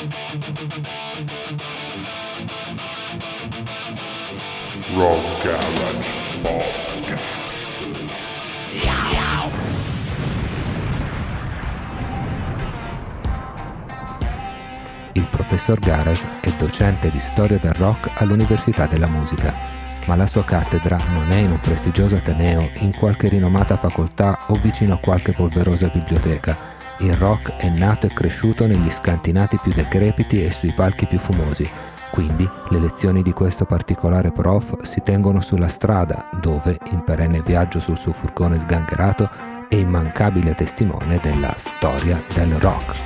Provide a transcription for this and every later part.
Rock Garage Podcast. Il professor Garage è docente di storia del rock all'Università della Musica, ma la sua cattedra non è in un prestigioso ateneo, in qualche rinomata facoltà o vicino a qualche polverosa biblioteca. Il rock è nato e cresciuto negli scantinati più decrepiti e sui palchi più fumosi. Quindi le lezioni di questo particolare prof si tengono sulla strada, dove, in perenne viaggio sul suo furgone sgangherato, è immancabile testimone della storia del rock.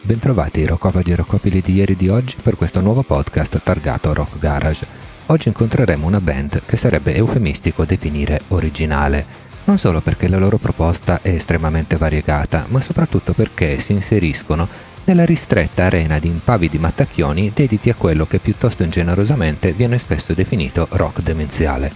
Bentrovati roccopadi e roccopili di ieri e di oggi per questo nuovo podcast targato Rock Garage. Oggi incontreremo una band che sarebbe eufemistico definire originale, non solo perché la loro proposta è estremamente variegata, ma soprattutto perché si inseriscono nella ristretta arena di impavidi mattacchioni dediti a quello che piuttosto ingenerosamente viene spesso definito rock demenziale.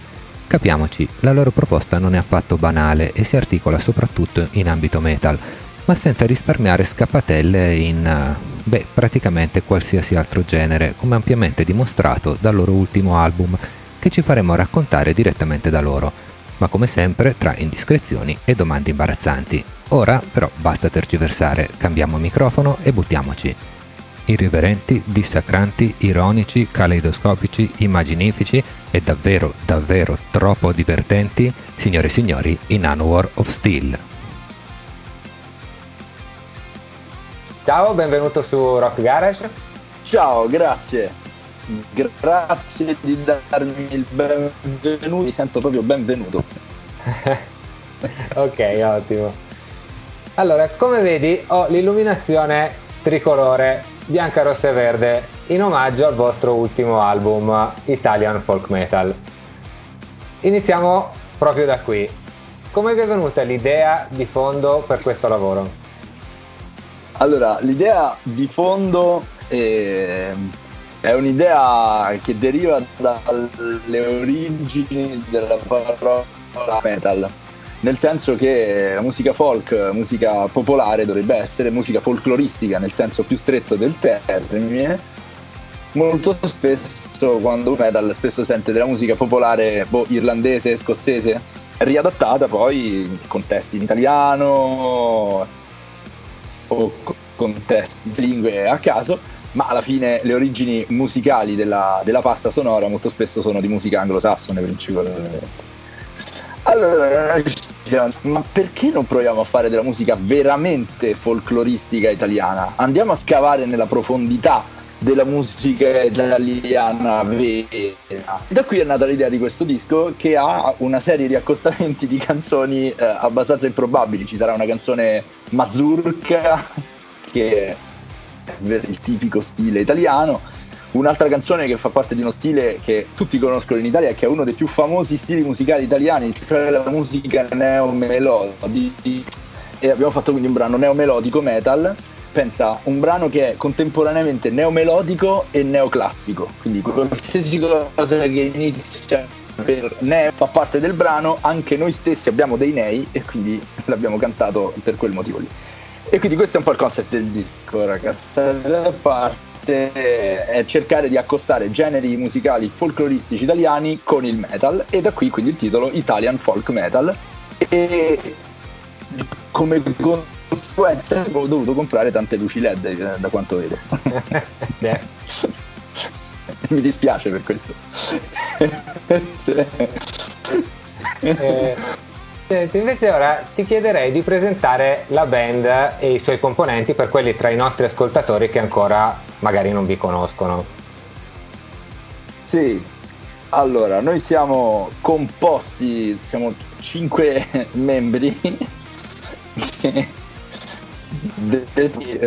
Capiamoci, la loro proposta non è affatto banale e si articola soprattutto in ambito metal, ma senza risparmiare scappatelle in, eh, beh, praticamente qualsiasi altro genere, come ampiamente dimostrato dal loro ultimo album, che ci faremo raccontare direttamente da loro, ma come sempre tra indiscrezioni e domande imbarazzanti. Ora però basta tergiversare, cambiamo microfono e buttiamoci. Irriverenti, dissacranti, ironici, caleidoscopici, immaginifici e davvero, davvero troppo divertenti, signore e signori, in War of Steel. Ciao, benvenuto su Rock Garage. Ciao, grazie. Grazie di darmi il benvenuto, mi sento proprio benvenuto. ok, ottimo. Allora, come vedi, ho l'illuminazione tricolore bianca, rossa e verde in omaggio al vostro ultimo album Italian Folk Metal. Iniziamo proprio da qui. Come vi è venuta l'idea di fondo per questo lavoro? Allora, l'idea di fondo è, è un'idea che deriva dalle origini della parola metal, nel senso che la musica folk, musica popolare dovrebbe essere musica folcloristica nel senso più stretto del termine. Molto spesso quando metal spesso sente della musica popolare boh, irlandese, scozzese, riadattata poi in contesti in italiano, o contesti di lingue a caso, ma alla fine le origini musicali della, della pasta sonora molto spesso sono di musica anglosassone principalmente. Allora, ma perché non proviamo a fare della musica veramente folcloristica italiana? Andiamo a scavare nella profondità della musica italiana vera. Da qui è nata l'idea di questo disco che ha una serie di accostamenti di canzoni eh, abbastanza improbabili. Ci sarà una canzone mazurka che il tipico stile italiano. Un'altra canzone che fa parte di uno stile che tutti conoscono in Italia che è uno dei più famosi stili musicali italiani, cioè la musica neomelodica. E abbiamo fatto quindi un brano neomelodico metal. Pensa, un brano che è contemporaneamente neomelodico e neoclassico. Quindi qualsiasi cosa che inizia per neo fa parte del brano, anche noi stessi abbiamo dei nei e quindi l'abbiamo cantato per quel motivo lì. E quindi questo è un po' il concept del disco, ragazzi. Da parte è cercare di accostare generi musicali folcloristici italiani con il metal e da qui quindi il titolo Italian Folk Metal. E come conseguenza ho dovuto comprare tante luci LED eh, da quanto vedo. Mi dispiace per questo. eh, Invece ora ti chiederei di presentare la band e i suoi componenti per quelli tra i nostri ascoltatori che ancora magari non vi conoscono. Sì, allora noi siamo composti, siamo cinque membri.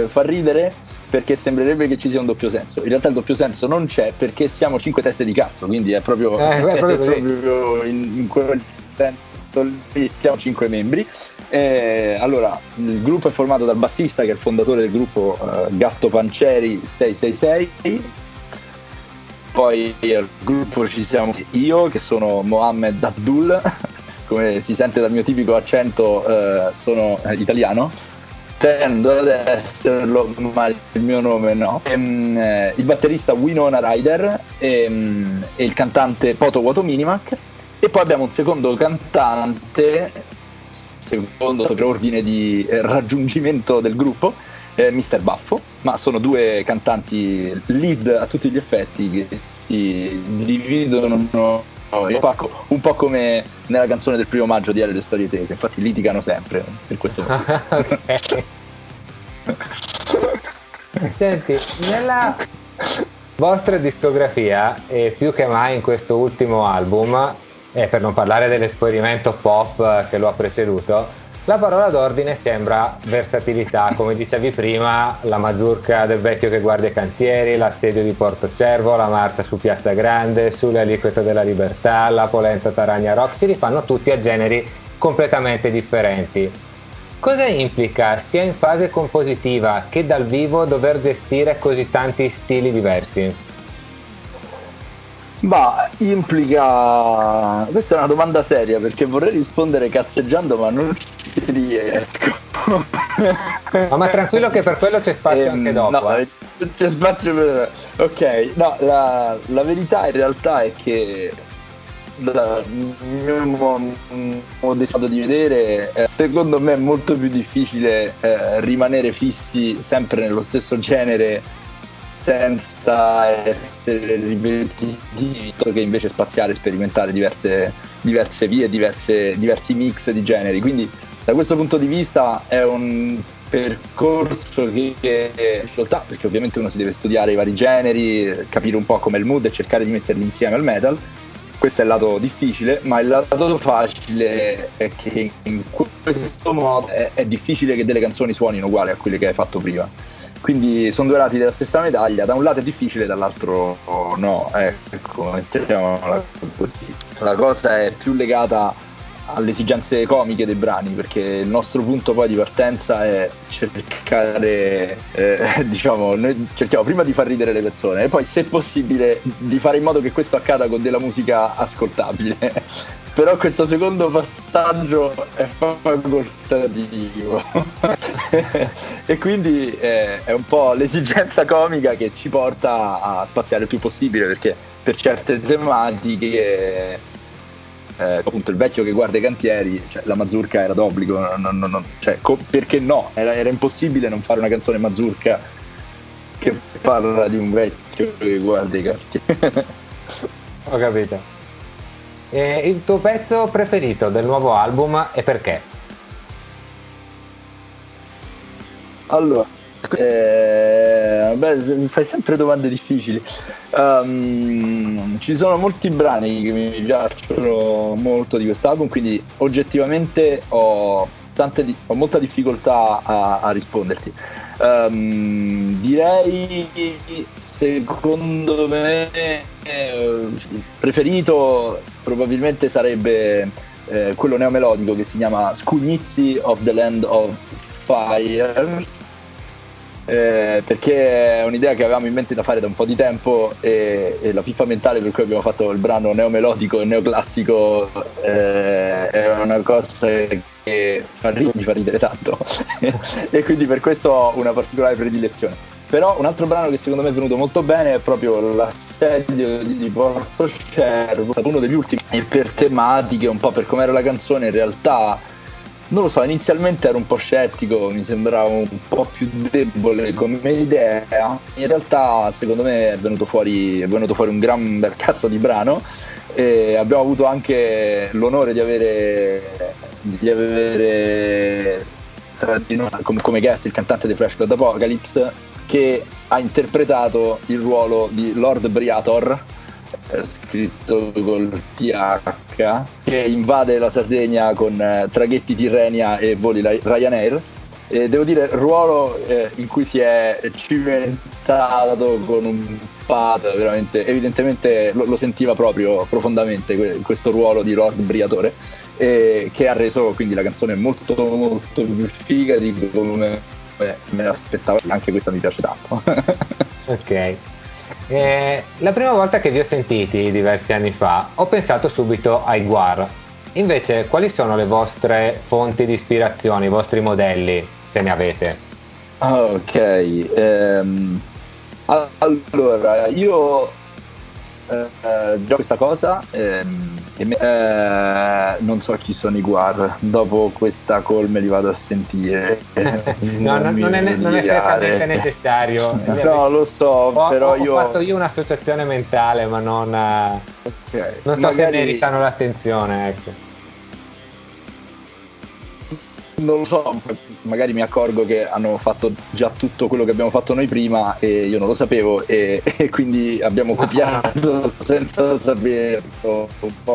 Fa ridere perché sembrerebbe che ci sia un doppio senso. In realtà il doppio senso non c'è perché siamo cinque teste di cazzo, quindi è proprio, eh, è proprio, è proprio in, in quel senso siamo cinque membri. Eh, allora, il gruppo è formato dal bassista che è il fondatore del gruppo uh, Gatto Panceri 666. Poi al gruppo ci siamo io che sono Mohammed Abdul, come si sente dal mio tipico accento uh, sono italiano. pretendo ad esserlo, ma il mio nome no. Ehm, eh, il batterista Winona Ryder ehm, e il cantante Poto Woto Minimac. E poi abbiamo un secondo cantante, secondo per ordine di eh, raggiungimento del gruppo, eh, Mr. Baffo, ma sono due cantanti lead a tutti gli effetti che si dividono un po', un po' come nella canzone del primo maggio di Ale le storie tese, infatti litigano sempre per questo motivo. Senti, nella vostra discografia e più che mai in questo ultimo album, e per non parlare dell'esperimento pop che lo ha preceduto, la parola d'ordine sembra versatilità, come dicevi prima, la mazurka del vecchio che guarda i cantieri, l'assedio di Porto Cervo, la marcia su Piazza Grande, sulle aliquote della libertà, la polenta Taragna Rock, si rifanno tutti a generi completamente differenti. Cosa implica sia in fase compositiva che dal vivo dover gestire così tanti stili diversi? Ma implica. Questa è una domanda seria perché vorrei rispondere cazzeggiando, ma non ci riesco. no, ma tranquillo che per quello c'è spazio ehm, anche dopo. No, eh. c'è spazio per. Ok, no, la, la verità in realtà è che dal mio modo di vedere, secondo me è molto più difficile eh, rimanere fissi sempre nello stesso genere senza essere ripetitivi che invece spaziare e sperimentare diverse, diverse vie, diverse, diversi mix di generi. Quindi da questo punto di vista è un percorso che è difficoltà perché ovviamente uno si deve studiare i vari generi, capire un po' come il mood e cercare di metterli insieme al metal. Questo è il lato difficile, ma il lato facile è che in questo modo è, è difficile che delle canzoni suonino uguali a quelle che hai fatto prima quindi sono due lati della stessa medaglia, da un lato è difficile, dall'altro no, ecco, mettiamola così. La cosa è più legata alle esigenze comiche dei brani, perché il nostro punto poi di partenza è cercare, eh, diciamo, noi cerchiamo prima di far ridere le persone e poi se possibile di fare in modo che questo accada con della musica ascoltabile però questo secondo passaggio è facoltativo e quindi eh, è un po' l'esigenza comica che ci porta a spaziare il più possibile perché per certe tematiche eh, appunto il vecchio che guarda i cantieri cioè, la mazurka era d'obbligo non, non, non, cioè, co- perché no? Era, era impossibile non fare una canzone mazurka che parla di un vecchio che guarda i cantieri. Ho capito e il tuo pezzo preferito del nuovo album e perché? Allora, eh, beh, mi fai sempre domande difficili. Um, ci sono molti brani che mi piacciono molto di quest'album, quindi oggettivamente ho, di- ho molta difficoltà a, a risponderti. Um, direi secondo me eh, preferito probabilmente sarebbe eh, quello neomelodico che si chiama Scugnizzi of the Land of Fire. Eh, perché è un'idea che avevamo in mente da fare da un po' di tempo e, e la pippa mentale per cui abbiamo fatto il brano neomelodico e neoclassico eh, è una cosa che fa ridere, mi fa ridere tanto. E quindi per questo ho una particolare predilezione però un altro brano che secondo me è venuto molto bene è proprio l'assedio di Porto Cervo, è stato uno degli ultimi e per tematiche, un po' per com'era la canzone, in realtà non lo so, inizialmente ero un po' scettico, mi sembrava un po' più debole come idea. In realtà, secondo me, è venuto fuori, è venuto fuori un gran bel cazzo di brano. E abbiamo avuto anche l'onore di avere, di avere tra di noi come, come guest il cantante dei Flash God Apocalypse che ha interpretato il ruolo di Lord Briator, eh, scritto col TH, che invade la Sardegna con eh, traghetti Tirrenia e voli Ryanair. E devo dire, ruolo eh, in cui si è cimentato con un pad, veramente, evidentemente lo, lo sentiva proprio profondamente questo ruolo di Lord Briatore, che ha reso quindi la canzone molto molto più figa di come me l'aspettavo, anche questa mi piace tanto. ok. Eh, la prima volta che vi ho sentiti diversi anni fa ho pensato subito ai Guar. Invece, quali sono le vostre fonti di ispirazione, i vostri modelli? se ne avete. Ok, ehm, allora io eh, già questa cosa ehm, eh, non so chi sono i guard dopo questa call me li vado a sentire. No, non, non, è, non è strettamente necessario. No lo so ho, però ho, io ho fatto io un'associazione mentale ma non, okay. non so Magari... se meritano l'attenzione ecco non lo so, magari mi accorgo che hanno fatto già tutto quello che abbiamo fatto noi prima e io non lo sapevo e, e quindi abbiamo copiato senza saperlo.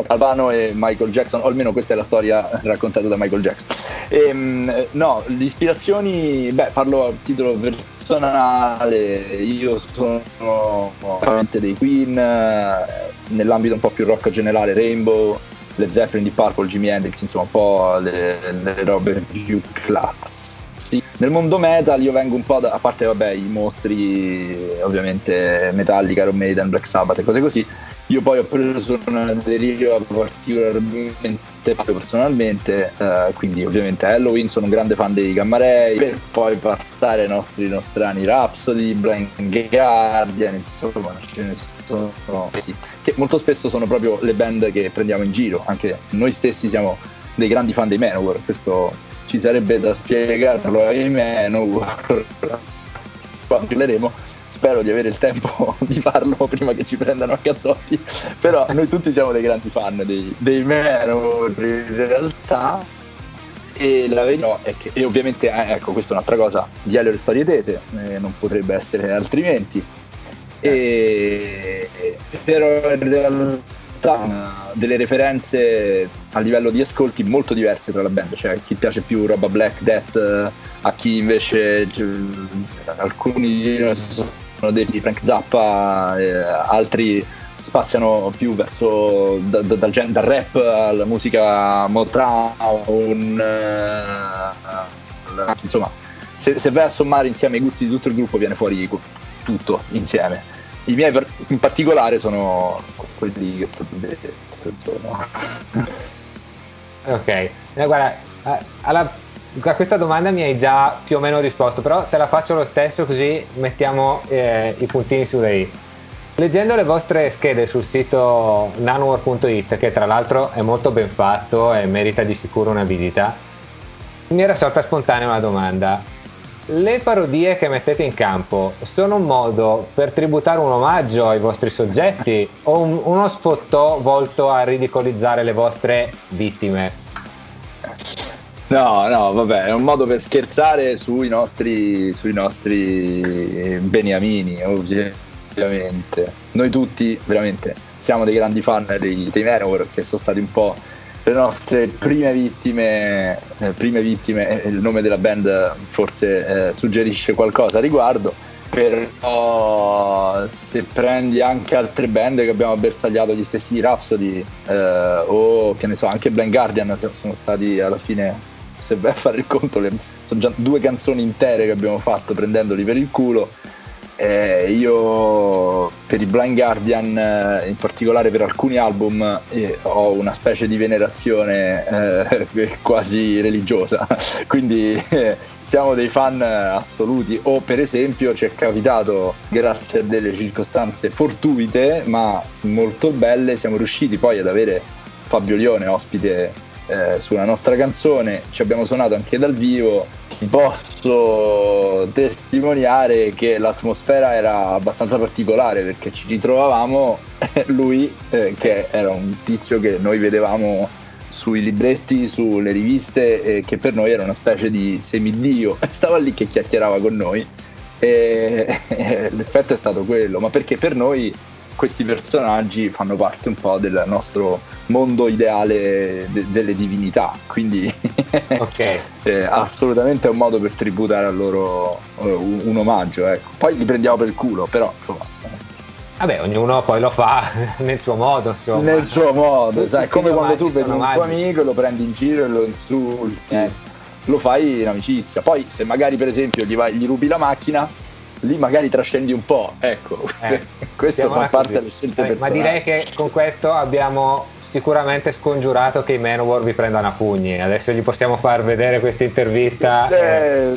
Albano e Michael Jackson, o almeno questa è la storia raccontata da Michael Jackson. E, ehm, no, le ispirazioni, beh, parlo a titolo personale, io sono veramente dei Queen, eh, nell'ambito un po' più rock generale, Rainbow le Zeppelin di Purple, Jimi Hendrix, insomma un po' le, le robe più classiche. Nel mondo metal io vengo un po' da, a parte vabbè i mostri ovviamente Metallica, Iron Maiden, Black Sabbath e cose così, io poi ho preso una deriva particolarmente personalmente, eh, quindi ovviamente Halloween sono un grande fan dei Gamma Ray, per poi passare ai nostri nostrani Rhapsody, Blind Guardian, insomma ce ne sono che molto spesso sono proprio le band che prendiamo in giro, anche noi stessi siamo dei grandi fan dei Manowar, questo ci sarebbe da spiegarlo ai Manowar. Quando parleremo. Spero di avere il tempo di farlo prima che ci prendano a cazzotti. Però noi tutti siamo dei grandi fan dei, dei Manowar in realtà. E la verità è che e ovviamente eh, ecco questa è un'altra cosa di Elio le storie tese eh, non potrebbe essere altrimenti e, però in realtà delle referenze a livello di ascolti molto diverse tra la band, cioè chi piace più roba Black Death, a chi invece cioè, alcuni sono dei Frank Zappa, eh, altri spaziano più verso da, da, dal, dal, rap alla musica Motown, eh, insomma se, se vai a sommare insieme i gusti di tutto il gruppo viene fuori tutto insieme i miei in particolare sono quelli che ho detto, insomma. ok, eh, guarda, alla, a questa domanda mi hai già più o meno risposto, però te la faccio lo stesso così mettiamo eh, i puntini sulle i. Leggendo le vostre schede sul sito nanowar.it, che tra l'altro è molto ben fatto e merita di sicuro una visita, mi era sorta spontanea una domanda le parodie che mettete in campo sono un modo per tributare un omaggio ai vostri soggetti o un, uno sfottò volto a ridicolizzare le vostre vittime? No, no, vabbè, è un modo per scherzare sui nostri, sui nostri beniamini, ovviamente. Noi tutti, veramente, siamo dei grandi fan dei, dei Manowar che sono stati un po' le nostre prime vittime, eh, prime vittime, il nome della band forse eh, suggerisce qualcosa a riguardo, però se prendi anche altre band che abbiamo bersagliato gli stessi Rhapsody eh, o che ne so, anche Blind Guardian sono stati alla fine, se vai a fare il conto, le, sono già due canzoni intere che abbiamo fatto prendendoli per il culo. Eh, io per i Blind Guardian, eh, in particolare per alcuni album, ho una specie di venerazione eh, quasi religiosa, quindi eh, siamo dei fan assoluti. O per esempio ci è capitato, grazie a delle circostanze fortuite ma molto belle, siamo riusciti poi ad avere Fabio Lione ospite eh, sulla nostra canzone, ci abbiamo suonato anche dal vivo, posso testimoniare che l'atmosfera era abbastanza particolare perché ci ritrovavamo lui eh, che era un tizio che noi vedevamo sui libretti, sulle riviste, eh, che per noi era una specie di semidio, stava lì che chiacchierava con noi e l'effetto è stato quello, ma perché per noi questi personaggi fanno parte un po' del nostro mondo ideale de- delle divinità, quindi okay. eh, assolutamente è un modo per tributare a loro uh, un, un, omaggio. Ecco. Poi li prendiamo per il culo, però insomma. Vabbè, ognuno poi lo fa nel suo modo. Insomma. Nel suo modo, sai, è come quando tu vedi un tuo amico lo prendi in giro e lo insulti. Eh. Lo fai in amicizia. Poi, se magari per esempio gli, vai, gli rubi la macchina, lì magari trascendi un po', ecco, eh, questo fa parte delle scelte Vabbè, Ma direi che con questo abbiamo sicuramente scongiurato che i Manowar vi prendano a pugni. Adesso gli possiamo far vedere questa intervista. Eh,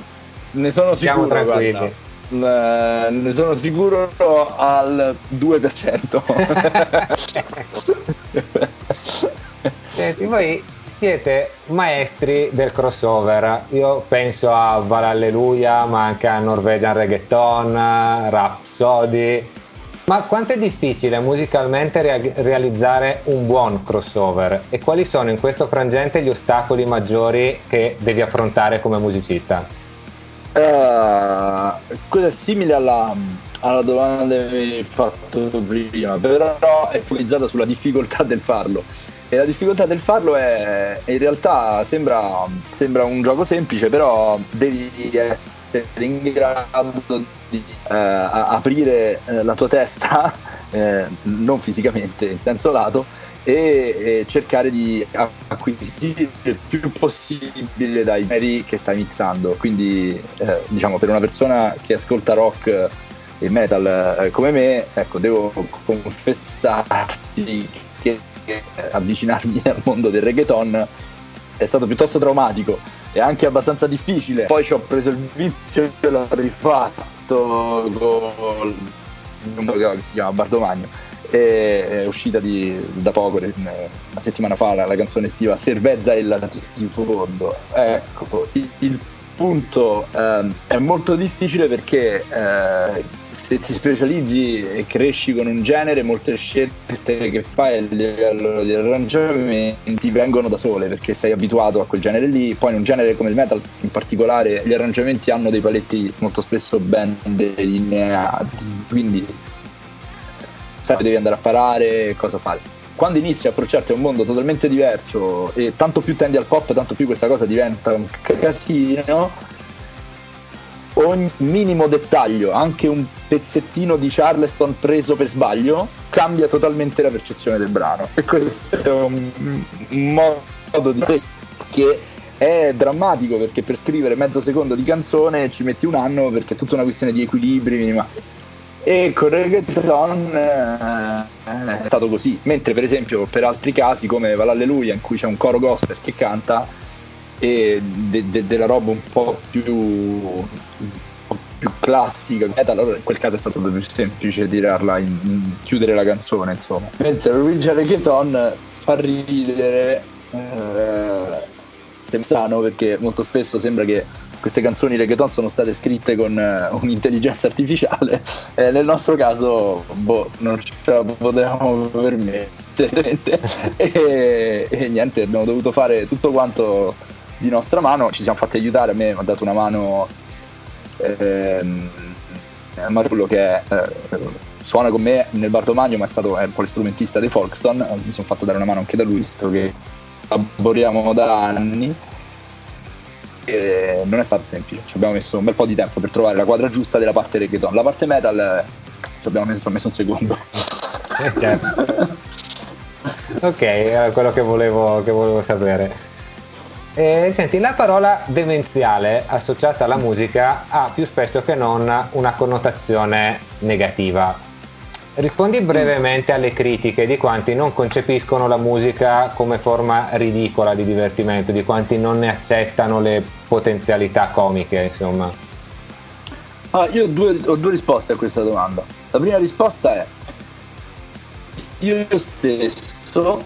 ne sono Siamo sicuro. tranquilli. guarda. Eh, ne sono sicuro al 2%. Senti, voi siete maestri del crossover. Io penso a Valalleluia, ma anche a Norwegian Reggaeton, Rhapsody. Ma quanto è difficile musicalmente rea- realizzare un buon crossover? E quali sono in questo frangente gli ostacoli maggiori che devi affrontare come musicista? Eh, cosa è simile alla, alla domanda che mi hai fatto prima, però è focalizzata sulla difficoltà del farlo. E la difficoltà del farlo è in realtà sembra, sembra un gioco semplice, però devi essere in grado di eh, aprire eh, la tua testa, eh, non fisicamente, in senso lato, e, cercare di acquisire il più possibile dai generi che stai mixando. Quindi, eh, diciamo, per una persona che ascolta rock e metal eh, come me, ecco, devo confessarti che avvicinarmi al mondo del reggaeton è stato piuttosto traumatico e anche abbastanza difficile. Poi ci ho preso il vizio e l'ho rifatto con un che si chiama Bardomagno e è uscita di- da poco, eh, una settimana fa, la, la canzone estiva Cervezza e la di fondo. Ecco, il, il punto ehm, è molto difficile perché eh, se ti specializzi e cresci con un genere, molte scelte che fai a livello di arrangiamenti vengono da sole perché sei abituato a quel genere lì. Poi in un genere come il metal, in particolare, gli arrangiamenti hanno dei paletti molto spesso ben delineati, quindi sai devi andare a parare, cosa fare. Quando inizi a approcciarti a un mondo totalmente diverso e tanto più tendi al pop, tanto più questa cosa diventa un casino, ogni minimo dettaglio, anche un pezzettino di Charleston preso per sbaglio, cambia totalmente la percezione del brano. E questo è un, modo di che è drammatico perché per scrivere mezzo secondo di canzone ci metti un anno perché è tutta una questione di equilibri. Ma... E con reggaeton eh, è stato così. Mentre per esempio per altri casi come Valalleluia in cui c'è un coro gospel che canta e de- de- della roba un po' più, più classica metal, allora in quel caso è stato più semplice tirarla in, in- chiudere la canzone insomma. Mentre l'original reggaeton fa ridere eh, strano perché molto spesso sembra che queste canzoni reggaeton sono state scritte con eh, un'intelligenza artificiale. E nel nostro caso boh, non ce la potevamo permettere. E, e niente abbiamo dovuto fare tutto quanto di nostra mano. Ci siamo fatti aiutare a me mi ha dato una mano ehm, Marullo che eh, suona con me nel Bartomagno ma è stato è un po' l'istrumentista dei Folkston mi sono fatto dare una mano anche da lui visto che lavoriamo da anni e non è stato semplice ci abbiamo messo un bel po' di tempo per trovare la quadra giusta della parte reggaeton la parte metal eh, ci abbiamo messo, messo un secondo Eh, certo. ok, era quello che volevo, che volevo sapere. Eh, senti, la parola demenziale associata alla musica ha più spesso che non una connotazione negativa. Rispondi brevemente alle critiche di quanti non concepiscono la musica come forma ridicola di divertimento, di quanti non ne accettano le potenzialità comiche, insomma. Ah, io ho due, ho due risposte a questa domanda. La prima risposta è: io stesso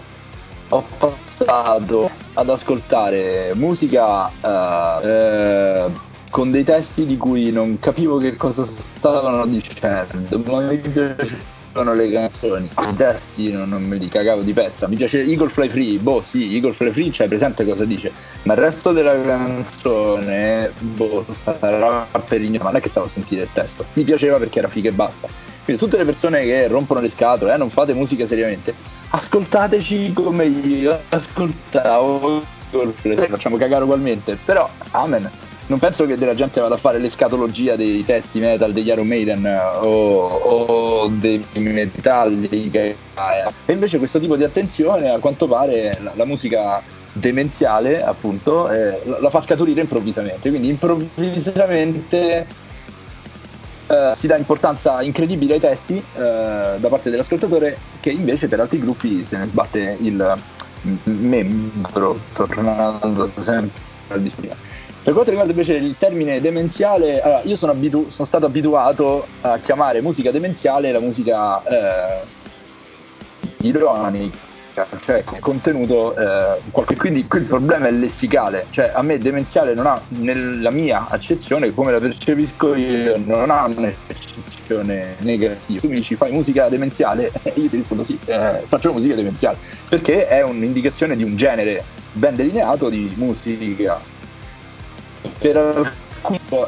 ho passato ad ascoltare musica eh, eh, con dei testi di cui non capivo che cosa stavano dicendo, ma mi piacevano le canzoni. I testi non, non me li cagavo di pezza. Mi piace Eagle Fly Free, boh, sì, Eagle Fly Free, c'hai presente cosa dice, ma il resto della canzone, boh, sarà per ignorare, ma non è che stavo a sentire il testo. Mi piaceva perché era figa e basta. Quindi tutte le persone che rompono le scatole, eh, non fate musica seriamente, ascoltateci come io ascoltavo. Facciamo cagare ugualmente, però, amen. Non penso che della gente vada a fare l'escatologia dei testi metal degli Iron Maiden eh, o, o dei Metallica. E invece questo tipo di attenzione, a quanto pare, la, la musica demenziale, appunto, eh, la, la fa scaturire improvvisamente. Quindi improvvisamente eh, si dà importanza incredibile ai testi eh, da parte dell'ascoltatore che invece per altri gruppi se ne sbatte il membro, tornando sempre al display. Per quanto riguarda invece il termine demenziale, allora, io sono, abitu- sono, stato abituato a chiamare musica demenziale la musica eh, ironica cioè contenuto eh, qualche, quindi qui il problema è lessicale. Cioè a me demenziale non ha nella mia accezione come la percepisco io non ha un'eccezione negativa. Tu mi dici fai musica demenziale? E io ti rispondo sì eh, faccio musica demenziale. Perché è un'indicazione di un genere ben delineato di musica. Per eh,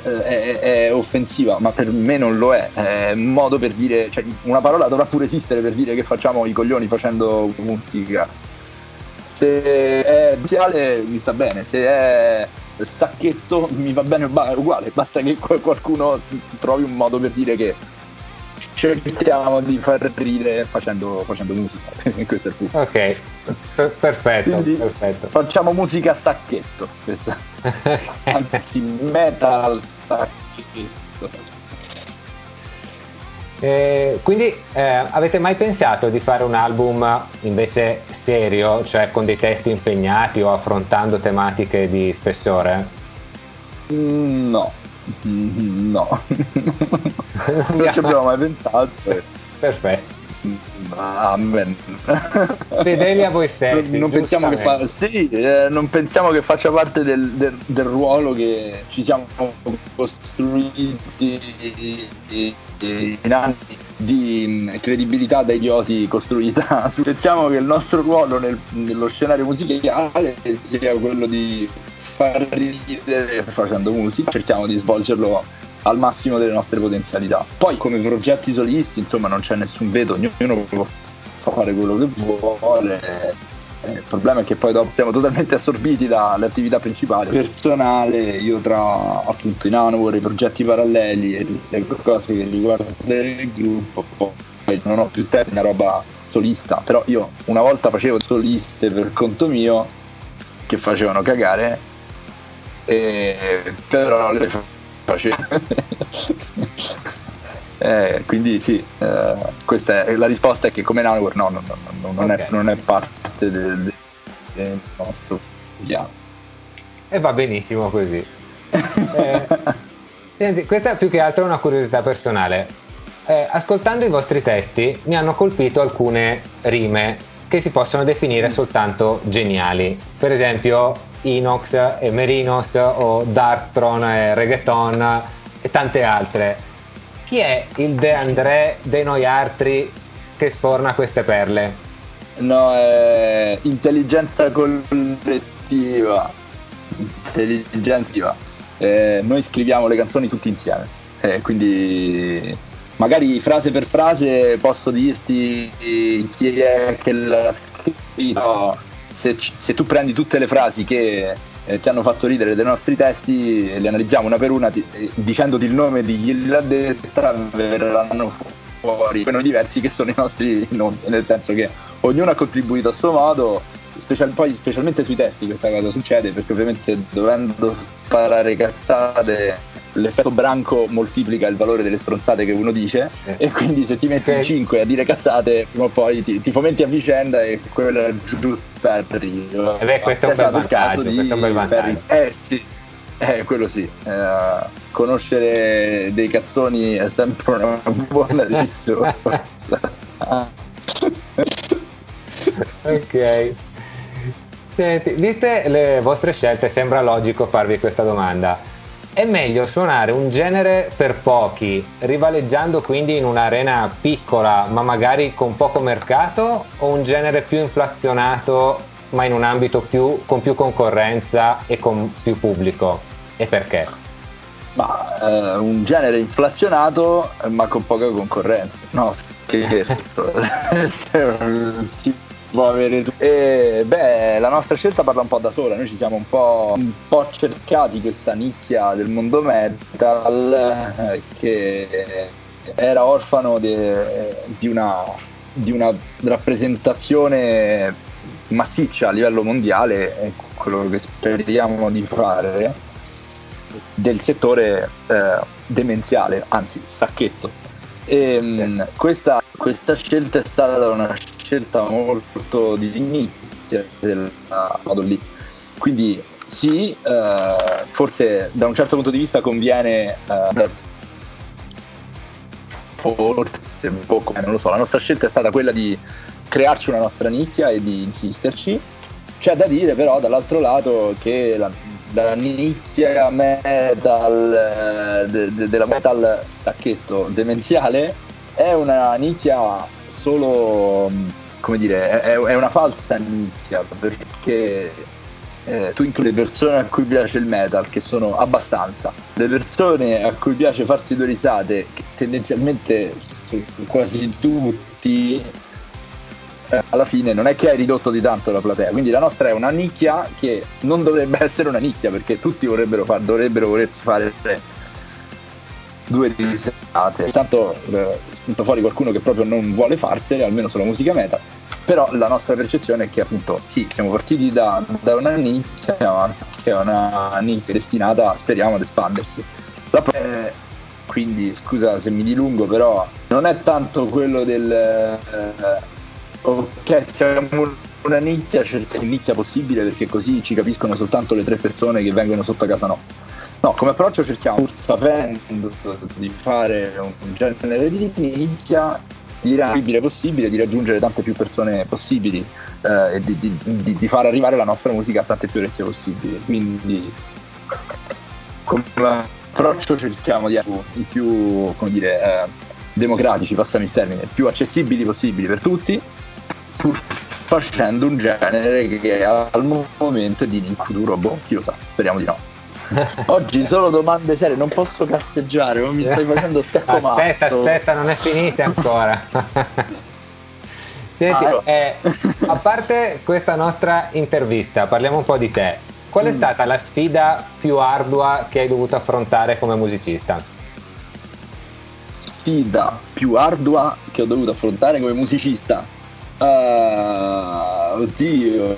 è, è, offensiva, ma per me non lo è. È un modo per dire, cioè, una parola dovrà pure esistere per dire che facciamo i coglioni facendo musica. Se è bestiale mi sta bene, se è sacchetto mi va bene uguale, basta che qualcuno trovi un modo per dire che cerchiamo di far ridere facendo, facendo musica. Questo è il punto. Ok, per- perfetto, Quindi perfetto. Facciamo musica a sacchetto. Questa. Anzi, metal sacchetto. Eh, quindi eh, avete mai pensato di fare un album invece serio, cioè con dei testi impegnati o affrontando tematiche di spessore? Mm, no, no, non ci abbiamo mai pensato. Perfetto. Amen. Fedeli a voi stessi. Non, pensiamo, che fa- sì, eh, non pensiamo che faccia parte del, del, del, ruolo che ci siamo costruiti in anni di mm, credibilità da idioti costruita. Pensiamo che il nostro ruolo nel, nello scenario musicale sia quello di far ridere facendo musica, cerchiamo di svolgerlo al massimo delle nostre potenzialità. Poi come progetti solisti, insomma, non c'è nessun veto, ognuno può fare quello che vuole. Il problema è che poi dopo siamo totalmente assorbiti dalle attività principali. Personale, io tra appunto i Nanowar, i progetti paralleli e le cose che riguardano il gruppo, poi non ho più tempo, una roba solista, però io una volta facevo soliste per conto mio che facevano cagare e, però le eh, quindi sì eh, questa è la risposta è che come Nanoware no, no, no, non, okay. è, non, è, parte del, del nostro piano. E va benissimo così. Eh, senti, questa più che altro è una curiosità personale. Eh, ascoltando i vostri testi mi hanno colpito alcune rime che si possono definire soltanto geniali per esempio Inox e Merinos o Darktron e Reggaeton e tante altre. Chi è il De André De Noi Artri che sforna queste perle? No, è intelligenza collettiva. Intelligenza. Eh, noi scriviamo le canzoni tutti insieme. Eh, quindi magari frase per frase posso dirti chi è che l'ha scritto. Se, se, tu prendi tutte le frasi che eh, ti hanno fatto ridere dei nostri testi e le analizziamo una per una ti, eh, dicendoti il nome di chi l'ha detta verranno fuori quelli diversi che sono i nostri nomi nel senso che ognuno ha contribuito a suo modo special, poi specialmente sui testi questa cosa succede perché ovviamente dovendo sparare cazzate l'effetto branco moltiplica il valore delle stronzate che uno dice sì. e quindi se ti metti in 5 a dire cazzate prima o poi ti, ti, fomenti a vicenda e quello è giusto arrivo e beh questo è un bel vantaggio questo è un bel vantaggio. eh sì eh, quello sì. Eh, conoscere dei cazzoni è sempre una buona risorsa. Ok Senti, viste le vostre scelte, sembra logico farvi questa domanda è meglio suonare un genere per pochi, rivaleggiando quindi in un'arena piccola ma magari con poco mercato o un genere più inflazionato ma in un ambito più, con più concorrenza e con più pubblico? E perché? Ma eh, un genere inflazionato ma con poca concorrenza. No, che può avere tu. E beh, la nostra scelta parla un po' da sola, noi ci siamo un po', un po cercati questa nicchia del mondo metal eh, che era orfano de, di, una, di una rappresentazione massiccia a livello mondiale, è quello che speriamo di fare. del settore eh, demenziale, anzi sacchetto. E, mh, questa, questa scelta è stata una scelta molto di nicchia del modo lì. Quindi sì, eh, forse da un certo punto di vista conviene eh, forse un po' come, non lo so, la nostra scelta è stata quella di crearci una nostra nicchia e di insisterci. C'è da dire però dall'altro lato che la, la nicchia metal, de, de, della metal sacchetto demenziale è una nicchia solo, come dire, è, è una falsa nicchia perché eh, tu includi le persone a cui piace il metal, che sono abbastanza, le persone a cui piace farsi due risate, che tendenzialmente quasi tutti, eh, alla fine non è che hai ridotto di tanto la platea, quindi la nostra è una nicchia che non dovrebbe essere una nicchia, perché tutti vorrebbero, far, dovrebbero volersi fare due risate. Intanto eh, fuori qualcuno che proprio non vuole farsene, almeno sulla musica metal però la nostra percezione è che appunto sì, siamo partiti da, da una nicchia che è una nicchia destinata, speriamo, ad espandersi. La, eh, quindi scusa se mi dilungo, però non è tanto quello del eh, ok, siamo una nicchia, cerca di nicchia possibile perché così ci capiscono soltanto le tre persone che vengono sotto casa nostra. No, come approccio cerchiamo, sapendo di fare un genere di nicchia, di possibile, di raggiungere tante più persone possibili eh, e di, di, di, di, far arrivare la nostra musica a tante più orecchie possibili. Quindi come approccio cerchiamo di essere i più dire, eh, democratici, passami il termine, più accessibili possibili per tutti, pur facendo un genere che al momento è di in futuro, boh, chi lo sa, speriamo di no. Oggi solo domande serie, non posso casseggiare, ma mi stai facendo stacco Aspetta, matto. aspetta, non è finita ancora. Senti, ah, eh, a parte questa nostra intervista, parliamo un po' di te. Qual è mm. stata la sfida più ardua che hai dovuto affrontare come musicista? Sfida più ardua che ho dovuto affrontare come musicista? Uh, oddio,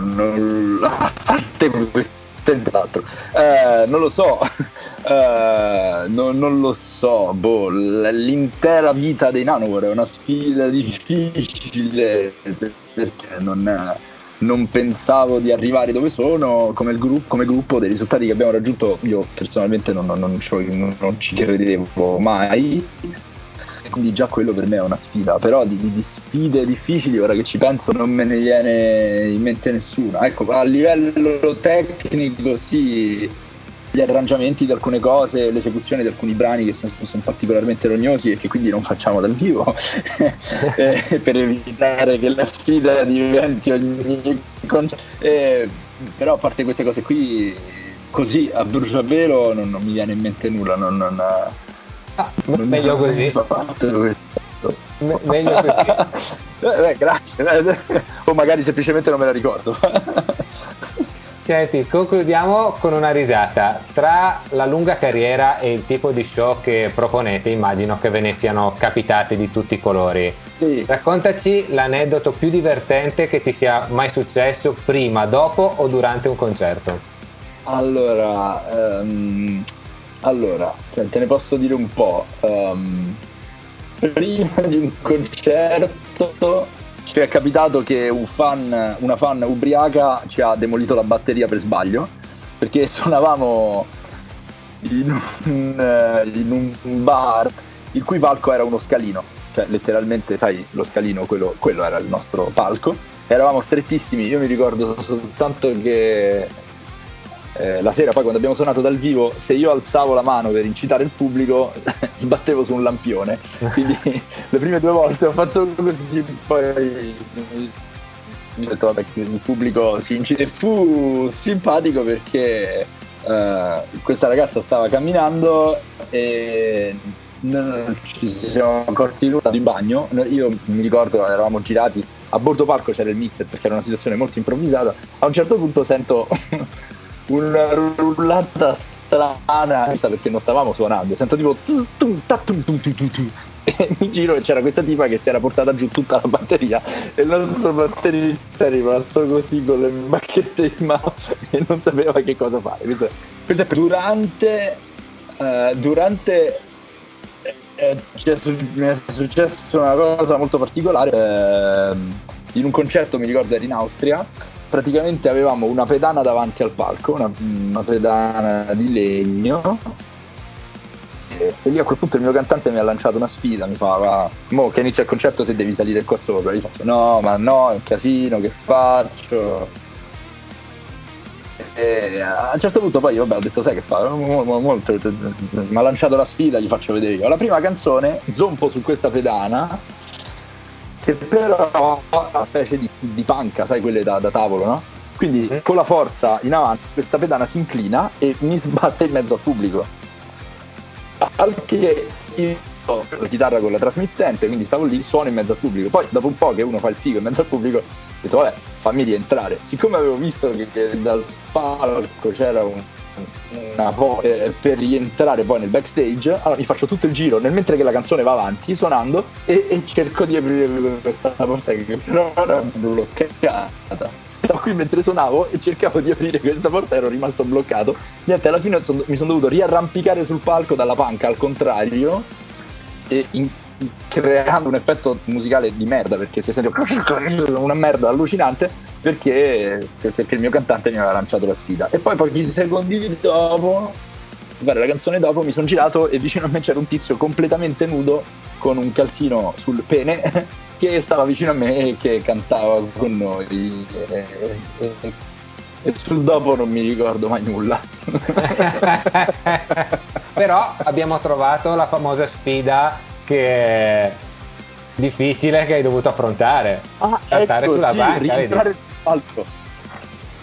non... a parte questo Tent'altro. Eh, non lo so, eh, no, non lo so, boh, l'intera vita dei Nanowar è una sfida difficile perché non, non, pensavo di arrivare dove sono come, gruppo, come gruppo, dei risultati che abbiamo raggiunto io personalmente non, non, non ci credevo mai quindi già quello per me è una sfida, però di, di, di, sfide difficili, ora che ci penso, non me ne viene in mente nessuna. Ecco, a livello tecnico sì, gli arrangiamenti di alcune cose, l'esecuzione di alcuni brani che sono, sono particolarmente rognosi e che quindi non facciamo dal vivo, eh, per evitare che la sfida diventi ogni. Eh, però a parte queste cose qui, così a bruciapelo non, non mi viene in mente nulla. Non, non, Ah, meglio così. Me- meglio così. eh, beh, grazie. o magari semplicemente non me la ricordo. Senti, concludiamo con una risata. Tra la lunga carriera e il tipo di show che proponete, immagino che ve ne siano capitati di tutti i colori. Sì. Raccontaci l'aneddoto più divertente che ti sia mai successo prima, dopo o durante un concerto. Allora, um, allora, cioè, te ne posso dire un po'. Um, prima di un concerto ci è capitato che un fan, una fan ubriaca ci ha demolito la batteria per sbaglio perché suonavamo in un, eh, in un bar il cui palco era uno scalino, cioè letteralmente, sai, lo scalino, quello, quello era il nostro palco. Eravamo strettissimi, io mi ricordo soltanto che eh, la sera poi quando abbiamo suonato dal vivo, se io alzavo la mano per incitare il pubblico, sbattevo su un lampione. Quindi le prime due volte ho fatto così, poi ho detto vabbè il pubblico si incide. Fu simpatico perché uh, questa ragazza stava camminando e non ci siamo accorti di in bagno. Io mi ricordo, eravamo girati a bordo palco c'era il mixer perché era una situazione molto improvvisata. A un certo punto sento una rullata strana perché non stavamo suonando sento tipo e mi giro e c'era questa tipa che si era portata giù tutta la batteria e il nostro batterista è rimasto così con le bacchette in mano e non sapeva che cosa fare. Questo, questo è durante, uh, durante eh, mi è successa una cosa molto particolare. Eh, in un concerto, mi ricordo, era in Austria. Praticamente avevamo una pedana davanti al palco, una, una pedana di legno e, lì a quel punto il mio cantante mi ha lanciato una sfida, mi fa, va, mo che inizia il concerto se devi salire qua sopra. Gli faccio, no, ma no, è un casino, che faccio? E a un certo punto poi vabbè ho detto sai che fa molto, mi ha lanciato la sfida gli faccio vedere io la prima canzone zompo su questa pedana che però ha una specie di, di panca sai quelle da, da tavolo no? quindi mm. con la forza in avanti questa pedana si inclina e mi sbatte in mezzo al pubblico al che io ho la chitarra con la trasmittente, quindi stavo lì, suono in mezzo al pubblico. Poi dopo un po' che uno fa il figo in mezzo al pubblico, ho detto vabbè, fammi rientrare. Siccome avevo visto che, che dal palco c'era un, una eh, per rientrare poi nel backstage, allora mi faccio tutto il giro nel mentre che la canzone va avanti suonando e, e cerco di aprire questa porta che però era bloccata stavo qui mentre suonavo e cercavo di aprire questa porta ero rimasto bloccato. Niente, alla fine son, mi sono dovuto riarrampicare sul palco dalla panca al contrario e in, creando un effetto musicale di merda perché si sente una merda allucinante perché, perché il mio cantante mi aveva lanciato la sfida. E poi pochi secondi dopo, guarda la canzone dopo, mi sono girato e vicino a me c'era un tizio completamente nudo con un calzino sul pene che stava vicino a me e che cantava con noi. E, e, e sul dopo non mi ricordo mai nulla. Però abbiamo trovato la famosa sfida che è difficile che hai dovuto affrontare. Ah, saltare ecco, sulla sì, banca. Alto.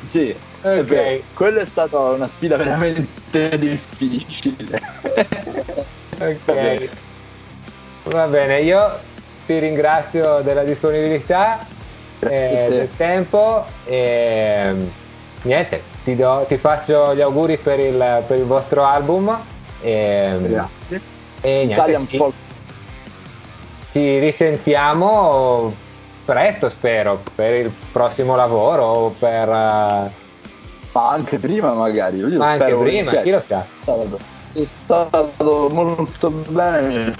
Sì, ok. È Quella è stata una sfida veramente difficile. ok. Va bene, io ti ringrazio della disponibilità, eh, del tempo e niente, ti, do, ti, faccio gli auguri per il, per il vostro album. E, Grazie. E niente, ci, ci risentiamo presto spero per il prossimo lavoro o per... Uh... Ma anche prima magari. Io Ma anche prima, chi lo sa. È stato molto bene,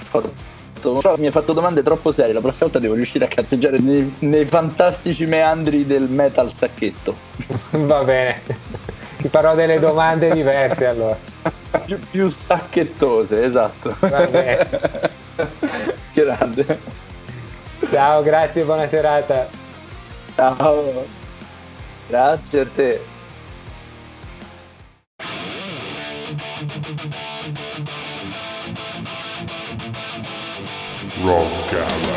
mi hai fatto domande troppo serie. La prossima volta devo riuscire a cazzeggiare nei, nei fantastici meandri del metal sacchetto. Va bene, ti farò delle domande diverse allora. più, più sacchettose, esatto. Va bene. Grande. Ciao, grazie, buona serata. Ciao. Grazie a te. Rock.